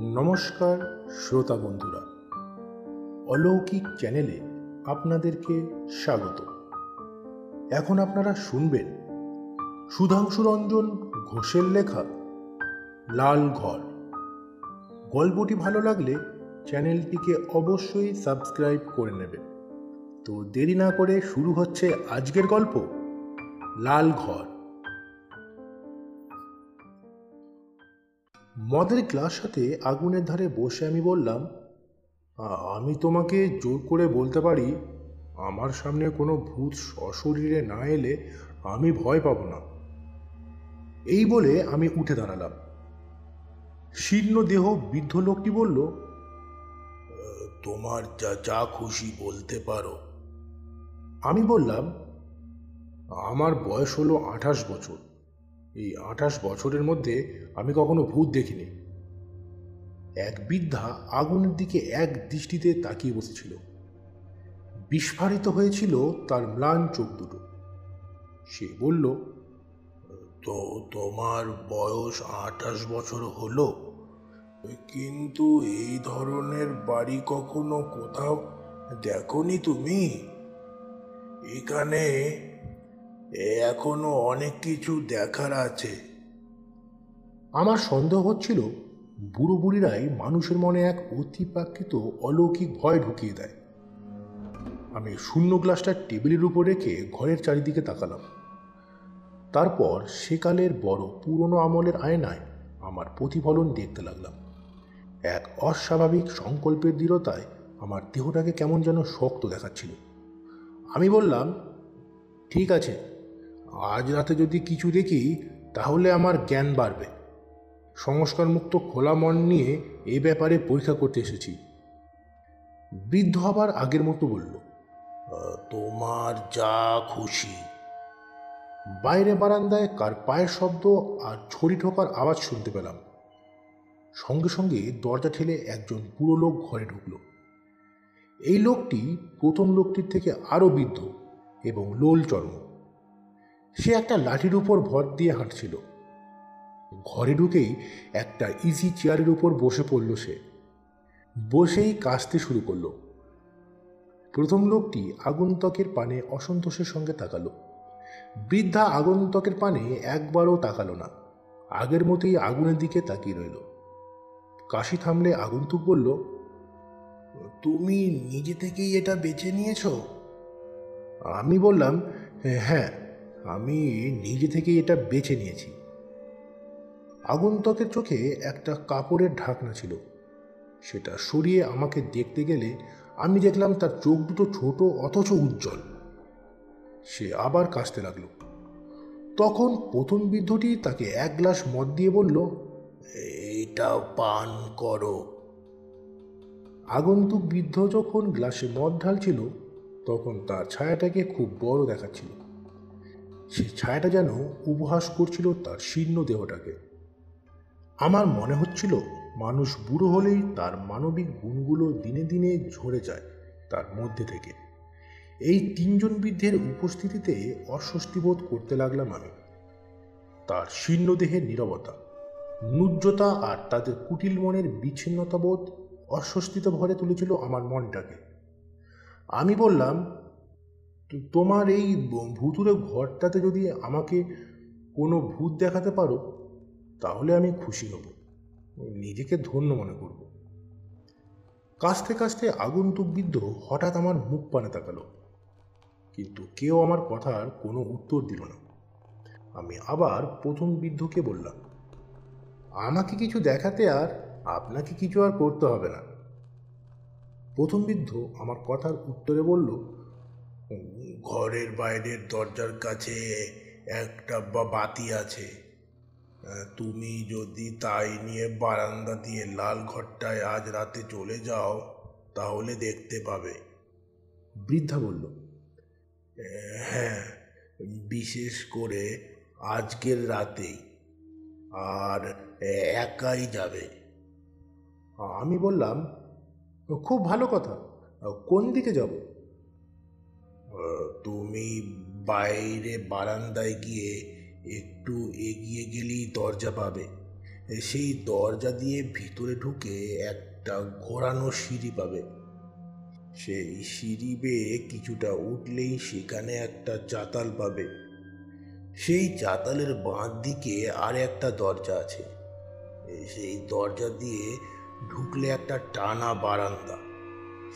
নমস্কার, শ্রোতা বন্ধুরা। অলৌকিক চ্যানেলে আপনাদেরকে স্বাগত। এখন আপনারা শুনবেন সুধাংশু রঞ্জন ঘোষের লেখা লাল ঘর। গল্পটি ভালো লাগলে চ্যানেলটিকে অবশ্যই সাবস্ক্রাইব করে নেবেন। তো দেরি না করে শুরু হচ্ছে আজকের গল্প, লাল ঘর। মদের গ্লাস হাতে আগুনের ধারে বসে আমি বললাম, আমি তোমাকে জোর করে বলতে পারি, আমার সামনে কোনো ভূত সশরীরে না এলে আমি ভয় পাবো না। এই বলে আমি উঠে দাঁড়ালাম। শীর্ণ দেহ বৃদ্ধ লোকটি বলল, তোমার যা যা খুশি বলতে পারো। আমি বললাম, আমার বয়স হলো আঠাশ বছর। এই আঠাশ বছরের মধ্যে আমি কখনো ভূত দেখিনি। এক বৃদ্ধা আগুনের দিকে এক দৃষ্টিতে তাকিয়ে বসেছিল। বিস্ফারিত হয়েছিল তার ম্লান চোখ দুটো। সে বলল, তো তোমার বয়স আঠাশ বছর হলো, কিন্তু এই ধরনের বাড়ি কখনো কোথাও দেখনি তুমি? এখানে এখনও অনেক কিছু দেখার আছে। আমার সন্দেহ হচ্ছিল, বুড়ো বুড়িরাই মানুষের মনে এক অতিপ্রাকৃত অলৌকিক ভয় ঢুকিয়ে দেয়। আমি শূন্য গ্লাসটা টেবিলের উপর রেখে ঘরের চারিদিকে তাকালাম। তারপর সেকালের বড় পুরনো আমলের আয়নায় আমার প্রতিফলন দেখতে লাগলাম। এক অস্বাভাবিক সংকল্পের দৃঢ়তায় আমার দেহটাকে কেমন যেন শক্ত দেখাচ্ছিল। আমি বললাম, ঠিক আছে আজ রাতে যদি কিছু দেখি, তাহলে আমার জ্ঞান বাড়বে। সংস্কারমুক্ত খোলা মন নিয়ে এ ব্যাপারে পরীক্ষা করতে এসেছি। বৃদ্ধ আবার আগের মতো বলল তোমার যা খুশি। বাইরে বারান্দায় কার পায়ের শব্দ আর ছড়ি ঠোকার আওয়াজ শুনতে পেলাম। সঙ্গে সঙ্গে দরজা ঠেলে একজন বুড়ো লোক ঘরে ঢুকল। এই লোকটি প্রথম লোকটির থেকে আরও বৃদ্ধ এবং লোল চর্ম সে একটা লাঠির উপর ভর দিয়ে হাঁটছিল। ঘরে ঢুকেই একটা ইজি চেয়ারের উপর বসে পড়ল সে। বসেই কাশতে শুরু করল। প্রথম লোকটি আগন্তকের পানে অসন্তোষের সঙ্গে তাকালো। বৃদ্ধা আগন্তকের পানে একবারও তাকালো না। আগের মতোই আগুনের দিকে তাকিয়ে রইল। কাশি থামলে আগন্তুক বলল, তুমি নিজে থেকেই এটা বেছে নিয়েছ? আমি বললাম হ্যাঁ আমি নিজে থেকে এটা বেছে নিয়েছি। আগন্তকের চোখে একটা কাপড়ের ঢাকনা ছিল। সেটা সরিয়ে আমাকে দেখতে গেলে আমি দেখলাম তার চোখ দুটো ছোট অথচ উজ্জ্বল। সে আবার কাশতে লাগল। তখন প্রথম বৃদ্ধটি তাকে এক গ্লাস মদ দিয়ে বলল এটা পান করো। আগন্তুক বৃদ্ধ যখন গ্লাসে মদ ঢালছিল, তখন তার ছায়াটাকে খুব বড় দেখাচ্ছিল। সে ছায়াটা যেন উপহাস করছিল তার শীর্ণ দেহটাকে। আমার মনে হচ্ছিল মানুষ বুড়ো হলেই তার মানবিক গুণগুলো দিনে দিনে ঝরে যায় তার মধ্যে থেকে। এই তিনজন বৃদ্ধের উপস্থিতিতে অস্বস্তি বোধ করতে লাগলাম আমি। তার শীর্ণ দেহের নীরবতা, নুজ্জতা আর তাদের কুটিল মনের বিচ্ছিন্নতা বোধ অস্বস্তিতে ভরে তুলেছিল আমার মনটাকে। আমি বললাম "তো- তোমার এই ভুতুরে ঘরটাতে যদি আমাকে কোনো ভূত দেখাতে পারো, তাহলে আমি খুশি হব। নিজেকে ধন্য মনে করব। কাস্তে কাস্তে আগন্তুক বৃদ্ধ হঠাৎ আমার মুখ পানে তাকালো। কিন্তু কেউ আমার কথার কোনো উত্তর দিল না। আমি আবার প্রথম বৃদ্ধকে বললাম, আমাকে কিছু দেখাতে আর আপনাকে কিছু আর করতে হবে না। প্রথম বৃদ্ধ আমার কথার উত্তরে বলল ঘরের বাইরের দরজার কাছে একটা বা- বাতি আছে। তুমি যদি তাই নিয়ে বারান্দা দিয়ে লাল ঘরটায় আজ রাতে চলে যাও তাহলে দেখতে পাবে। বৃদ্ধা বলল হ্যাঁ বিশেষ করে আজকের রাতেই। আর একাই যাবে। আমি বললাম খুব ভালো কথা। কোন দিকে যাব? তুমি বাইরে বারান্দায় গিয়ে একটু এগিয়ে গেলেই দরজা পাবে। সেই দরজা দিয়ে ভিতরে ঢুকে একটা ঘোরানো সিঁড়ি পাবে। সেই সিঁড়ি বেয়ে কিছুটা উঠলেই সেখানে একটা চাতাল পাবে। সেই চাতালের বাঁ দিকে আর একটা দরজা আছে। সেই দরজা দিয়ে ঢুকলে একটা টানা বারান্দা।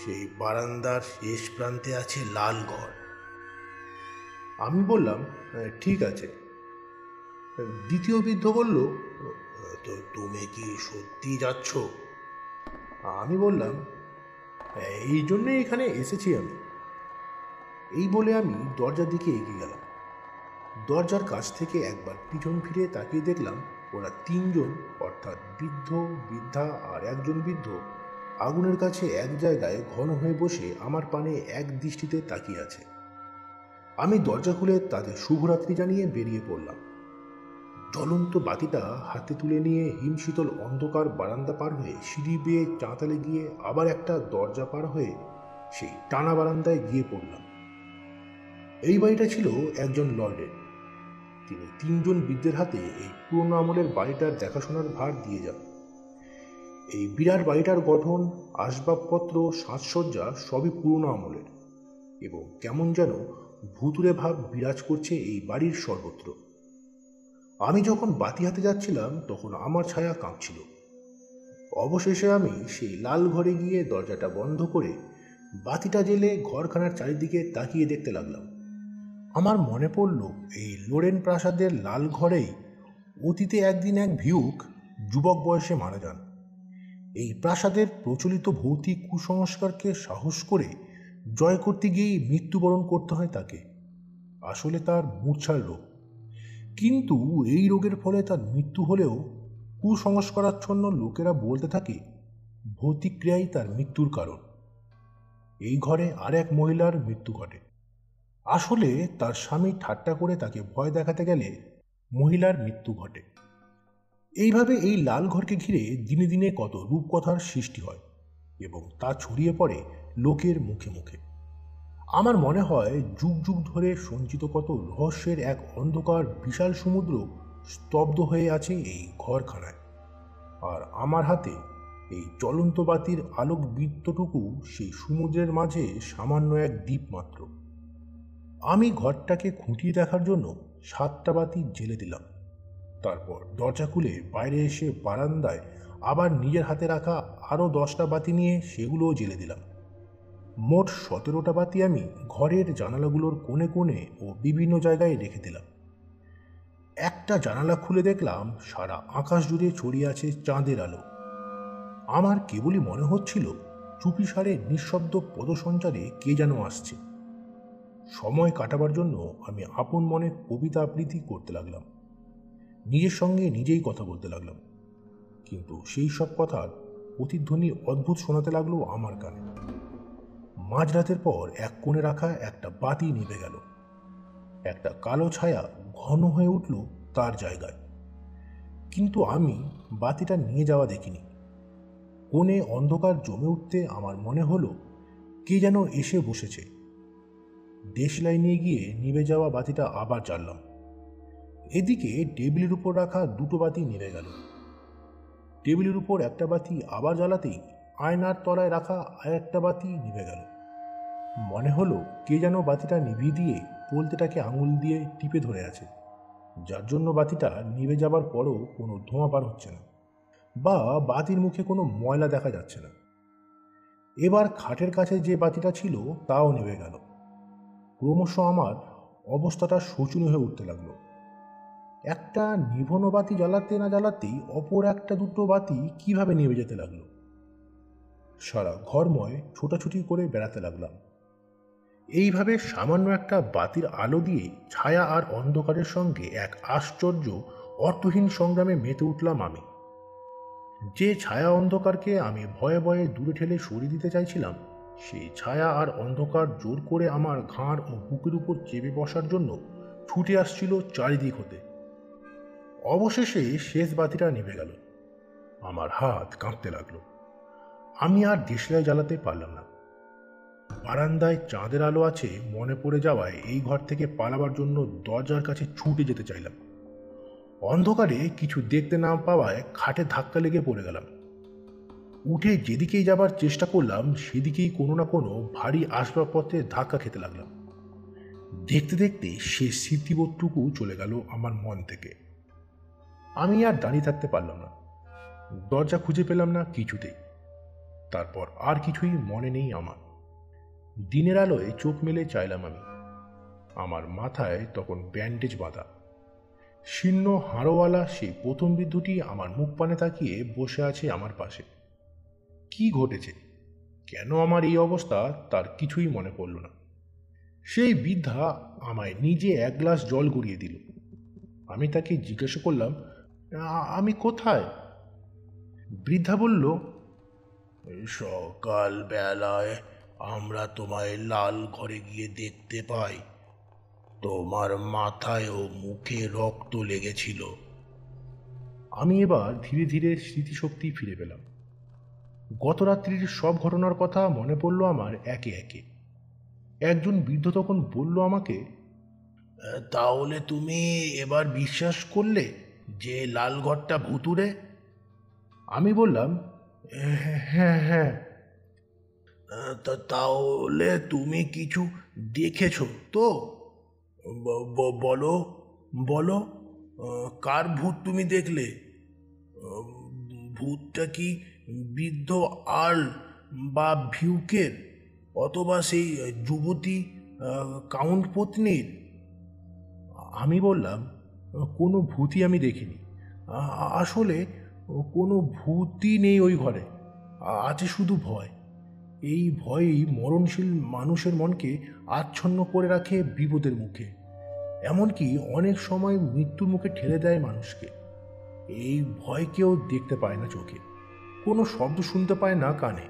সেই বারান্দার শেষ প্রান্তে আছে লাল ঘর আমি বললাম ঠিক আছে। দ্বিতীয় বৃদ্ধ বলল, তো তুমি কি সত্যি যাচ্ছ? আমি বললাম, এই জন্যে এখানে এসেছি আমি। এই বলে আমি দরজার দিকে এগিয়ে গেলাম। দরজার কাছ থেকে একবার পিছন ফিরে তাকিয়ে দেখলাম, ওরা তিনজন, অর্থাৎ বৃদ্ধ, বৃদ্ধা আর একজন বৃদ্ধ, আগুনের কাছে এক জায়গায় ঘন হয়ে বসে আমার পানে এক দৃষ্টিতে তাকিয়ে আছে। আমি দরজা খুলে তাদের শুভরাত্রি জানিয়ে বেরিয়ে পড়লাম। জ্বলন্ত বাতিটা হাতে তুলে নিয়ে হিমশীতল অন্ধকার বারান্দা পার হয়ে সিঁড়ি বেয়ে চাঁতালে গিয়ে আবার একটা দরজা পার হয়ে সেই টানা বারান্দায় গিয়ে পড়লাম। এই বাড়িটা ছিল একজন লর্ডের। তিনি তিনজন বৃদ্ধের হাতে এই পুরনো আমলের বাড়িটার দেখাশোনার ভার দিয়ে যান। এই বিরাট বাড়িটার গঠন, আসবাবপত্র, সাজসজ্জা সবই পুরনো আমলের এবং কেমন যেন ভুতুরে ভাব বিরাজ করছে এই বাড়ির সর্বত্র। আমি যখন বাতি হাতে যাচ্ছিলাম, তখন আমার ছায়া কাঁপছিল। অবশেষে আমি সেই লাল ঘরে গিয়ে দরজাটা বন্ধ করে বাতিটা জেলে ঘরখানার চারিদিকে তাকিয়ে দেখতে লাগলাম। আমার মনে পড়ল, এই লোরেন প্রাসাদের লাল ঘরেই অতীতে একদিন এক ভিউক যুবক বয়সে মারা যান। এই প্রাসাদের প্রচলিত ভৌতিক কুসংস্কারকে সাহস করে জয় করতে গিয়েই মৃত্যুবরণ করতে হয় তাকে। আসলে তার মূর্ছার রোগ। কিন্তু এই রোগের ফলে তার মৃত্যু হলেও কুসংস্কারাচ্ছন্ন লোকেরা বলতে থাকে ভৌতিক ক্রিয়াই তার মৃত্যুর কারণ। এই ঘরে আর এক মহিলার মৃত্যু ঘটে। আসলে তার স্বামী ঠাট্টা করে তাকে ভয় দেখাতে গেলে মহিলার মৃত্যু ঘটে। এইভাবে এই লাল ঘরকে ঘিরে দিনে দিনে কত রূপকথার সৃষ্টি হয়। এবং তা ছড়িয়ে পড়ে লোকের মুখে মুখে। আমার মনে হয় যুগ যুগ ধরে সঞ্চিত কত রহস্যের এক অন্ধকার বিশাল সমুদ্র স্তব্ধ হয়ে আছে এই ঘরখানায়। আর আমার হাতে এই চলন্ত বাতির আলোক বৃত্তটুকু সেই সমুদ্রের মাঝে সামান্য এক দ্বীপ মাত্র আমি ঘরটাকে খুঁটিয়ে দেখার জন্য সাতটা বাতি জেলে দিলাম। তারপর দরজা খুলে বাইরে এসে বারান্দায় আবার নিজের হাতে রাখা আরও দশটা বাতি নিয়ে সেগুলোও জেলে দিলাম। মোট সতেরোটা বাতি আমি ঘরের জানালাগুলোর কোণে কোণে ও বিভিন্ন জায়গায় রেখে দিলাম। একটা জানালা খুলে দেখলাম সারা আকাশ জুড়ে ছড়িয়ে আছে চাঁদের আলো। আমার কেবলই মনে হচ্ছিল চুপিসারে নিঃশব্দ পদসঞ্চারে কে যেন আসছে। সময় কাটাবার জন্য আমি আপন মনে কবিতা আবৃত্তি করতে লাগলাম। নিজের সঙ্গে নিজেই কথা বলতে লাগলাম। কিন্তু সেই সব কথার প্রতিধ্বনি অদ্ভুত শোনাতে লাগল আমার কানে। মাঝরাতের পর এক কোণে রাখা একটা বাতি নিভে গেল। একটা কালো ছায়া ঘন হয়ে উঠল তার জায়গায়। কিন্তু আমি বাতিটা নিয়ে যাওয়া দেখিনি। কোণে অন্ধকার জমে উঠতে আমার মনে হলো, কে যেন এসে বসেছে। দেশলাই নিয়ে গিয়ে নিভে যাওয়া বাতিটা আবার জ্বাললাম। এদিকে টেবিলের উপর রাখা দুটো বাতি নিভে গেল। টেবিলের উপর একটা বাতি আবার জ্বালাতেই আয়নার তলায় রাখা আর একটা বাতি নিভে গেল। মনে হলো কে যেন বাতিটা নিভিয়ে দিয়ে পোলতেটাকে আঙুল দিয়ে টিপে ধরে আছে। যার জন্য বাতিটা নিভে যাবার পরও কোনো ধোঁয়া পার হচ্ছে না বা বাতির মুখে কোনো ময়লা দেখা যাচ্ছে না। এবার খাটের কাছে যে বাতিটা ছিল তাও নিভে গেল। ক্রমশ আমার অবস্থাটা শোচনীয় হয়ে উঠতে লাগল। একটা নিভনো বাতি জ্বালাতে না জ্বালাতেই অপর একটা দুটো বাতি কীভাবে নিভে যেতে লাগল? সারা ঘরময় ছোটাছুটি করে বেড়াতে লাগলাম। এইভাবে সামান্য একটা বাতির আলো দিয়ে ছায়া আর অন্ধকারের সঙ্গে এক আশ্চর্য, অর্থহীন সংগ্রামে মেতে উঠলাম আমি। যে ছায়া অন্ধকারকে আমি ভয়ে ভয়ে দূরে ঠেলে সরিয়ে দিতে চাইছিলাম, সেই ছায়া আর অন্ধকার জোর করে আমার ঘাড় ও বুকের উপর চেপে বসার জন্য ছুটে আসছিল চারিদিক হতে। অবশেষে শেষ বাতিটা নিভে গেল। আমার হাত কাঁপতে লাগল। আমি আর দেশলাই জ্বালাতে পারলাম না। বারান্দায় চাঁদের আলো আছে, মনে পড়ে যাওয়ায় এই ঘর থেকে পালাবার জন্য দরজার কাছে ছুটে যেতে চাইলাম। অন্ধকারে কিছু দেখতে না পাওয়ায় খাটে ধাক্কা লেগে পড়ে গেলাম। উঠে যেদিকেই যাবার চেষ্টা করলাম, সেদিকেই কোনো না কোনো ভারী আসবাবপত্রে ধাক্কা খেতে লাগলাম। দেখতে দেখতে সে স্মৃতিবোধটুকু চলে গেল আমার মন থেকে। আমি আর দাঁড়িয়ে থাকতে পারলাম না। দরজা খুঁজে পেলাম না কিছুতেই। তারপর আর কিছুই মনে নেই আমার। দিনের আলোয় চোখ মেলে চাইলাম আমি। আমার মাথায় তখন ব্যান্ডেজ বাঁধা। শীর্ণ হাড়োয়ালা সেই প্রথম বৃদ্ধটি আমার মুখ পানে তাকিয়ে বসে আছে আমার পাশে। কি ঘটেছে? কেন আমার এই অবস্থা তার কিছুই মনে পড়ল না। সেই বৃদ্ধা আমায় নিজে এক গ্লাস জল গড়িয়ে দিল। আমি তাকে জিজ্ঞাসা করলাম "আ- আমি কোথায়? বৃদ্ধা বলল, সকাল বেলায় আমরা তোমায় লাল ঘরে গিয়ে দেখতে পাই। তোমার মাথায় ও মুখে রক্ত লেগেছিল। আমি এবার ধীরে ধীরে স্মৃতিশক্তি ফিরে পেলাম। গত রাত্রির সব ঘটনার কথা মনে পড়ল আমার একে একে। একজন বৃদ্ধ তখন বলল আমাকে, তাহলে তুমি এবার বিশ্বাস করলে যে লাল ঘরটা ভুতুরে আমি বললাম হ্যাঁ হ্যাঁ তা, তাহলে তুমি কিছু দেখেছ তো? বলো বলো কার ভূত তুমি দেখলে? ভূতটা কি বৃদ্ধ আল বা ভিউকের অথবা সেই যুবতী কাউন্ট পত্নীর? আমি বললাম কোনো ভূতই আমি দেখিনি। আসলে কোনো ভূতই নেই ওই ঘরে। আছে শুধু ভয়। এই ভয়ই মরণশীল মানুষের মনকে আচ্ছন্ন করে রাখে বিপদের মুখে। এমনকি অনেক সময় মৃত্যুর মুখে ঠেলে দেয় মানুষকে। এই ভয় কেউ দেখতে পায় না চোখে। কোনো শব্দ শুনতে পায় না কানে।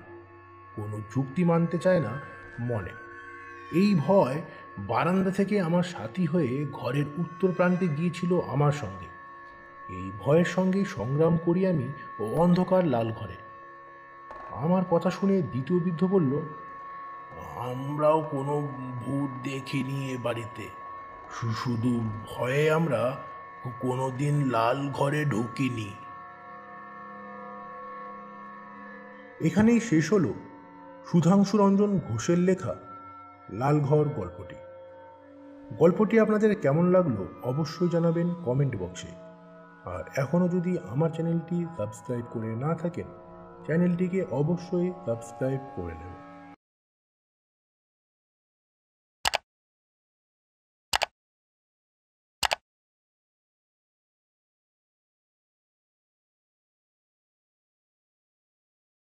কোনো যুক্তি মানতে চায় না মনে। এই ভয় বারান্দা থেকে আমার সাথী হয়ে ঘরের উত্তর প্রান্তে গিয়েছিল আমার সঙ্গে। এই ভয়ের সঙ্গেই সংগ্রাম করি আমি ও অন্ধকার লাল ঘরে। আমার কথা শুনে দ্বিতীয় বৃদ্ধ বলল, আমরাও কোনো ভূত দেখিনি এ বাড়িতে। শুধু ভয়ে আমরা কোনোদিন লাল ঘরে ঢুকিনি। এখানেই শেষ হলো সুধাংশু রঞ্জন ঘোষের লেখা লালঘর গল্পটি। গল্পটি আপনাদের কেমন লাগল অবশ্যই জানাবেন কমেন্ট বক্সে আর এখনও যদি আমার চ্যানেলটি সাবস্ক্রাইব করে না থাকেন চ্যানেলটিকে অবশ্যই সাবস্ক্রাইব করে নেবেন।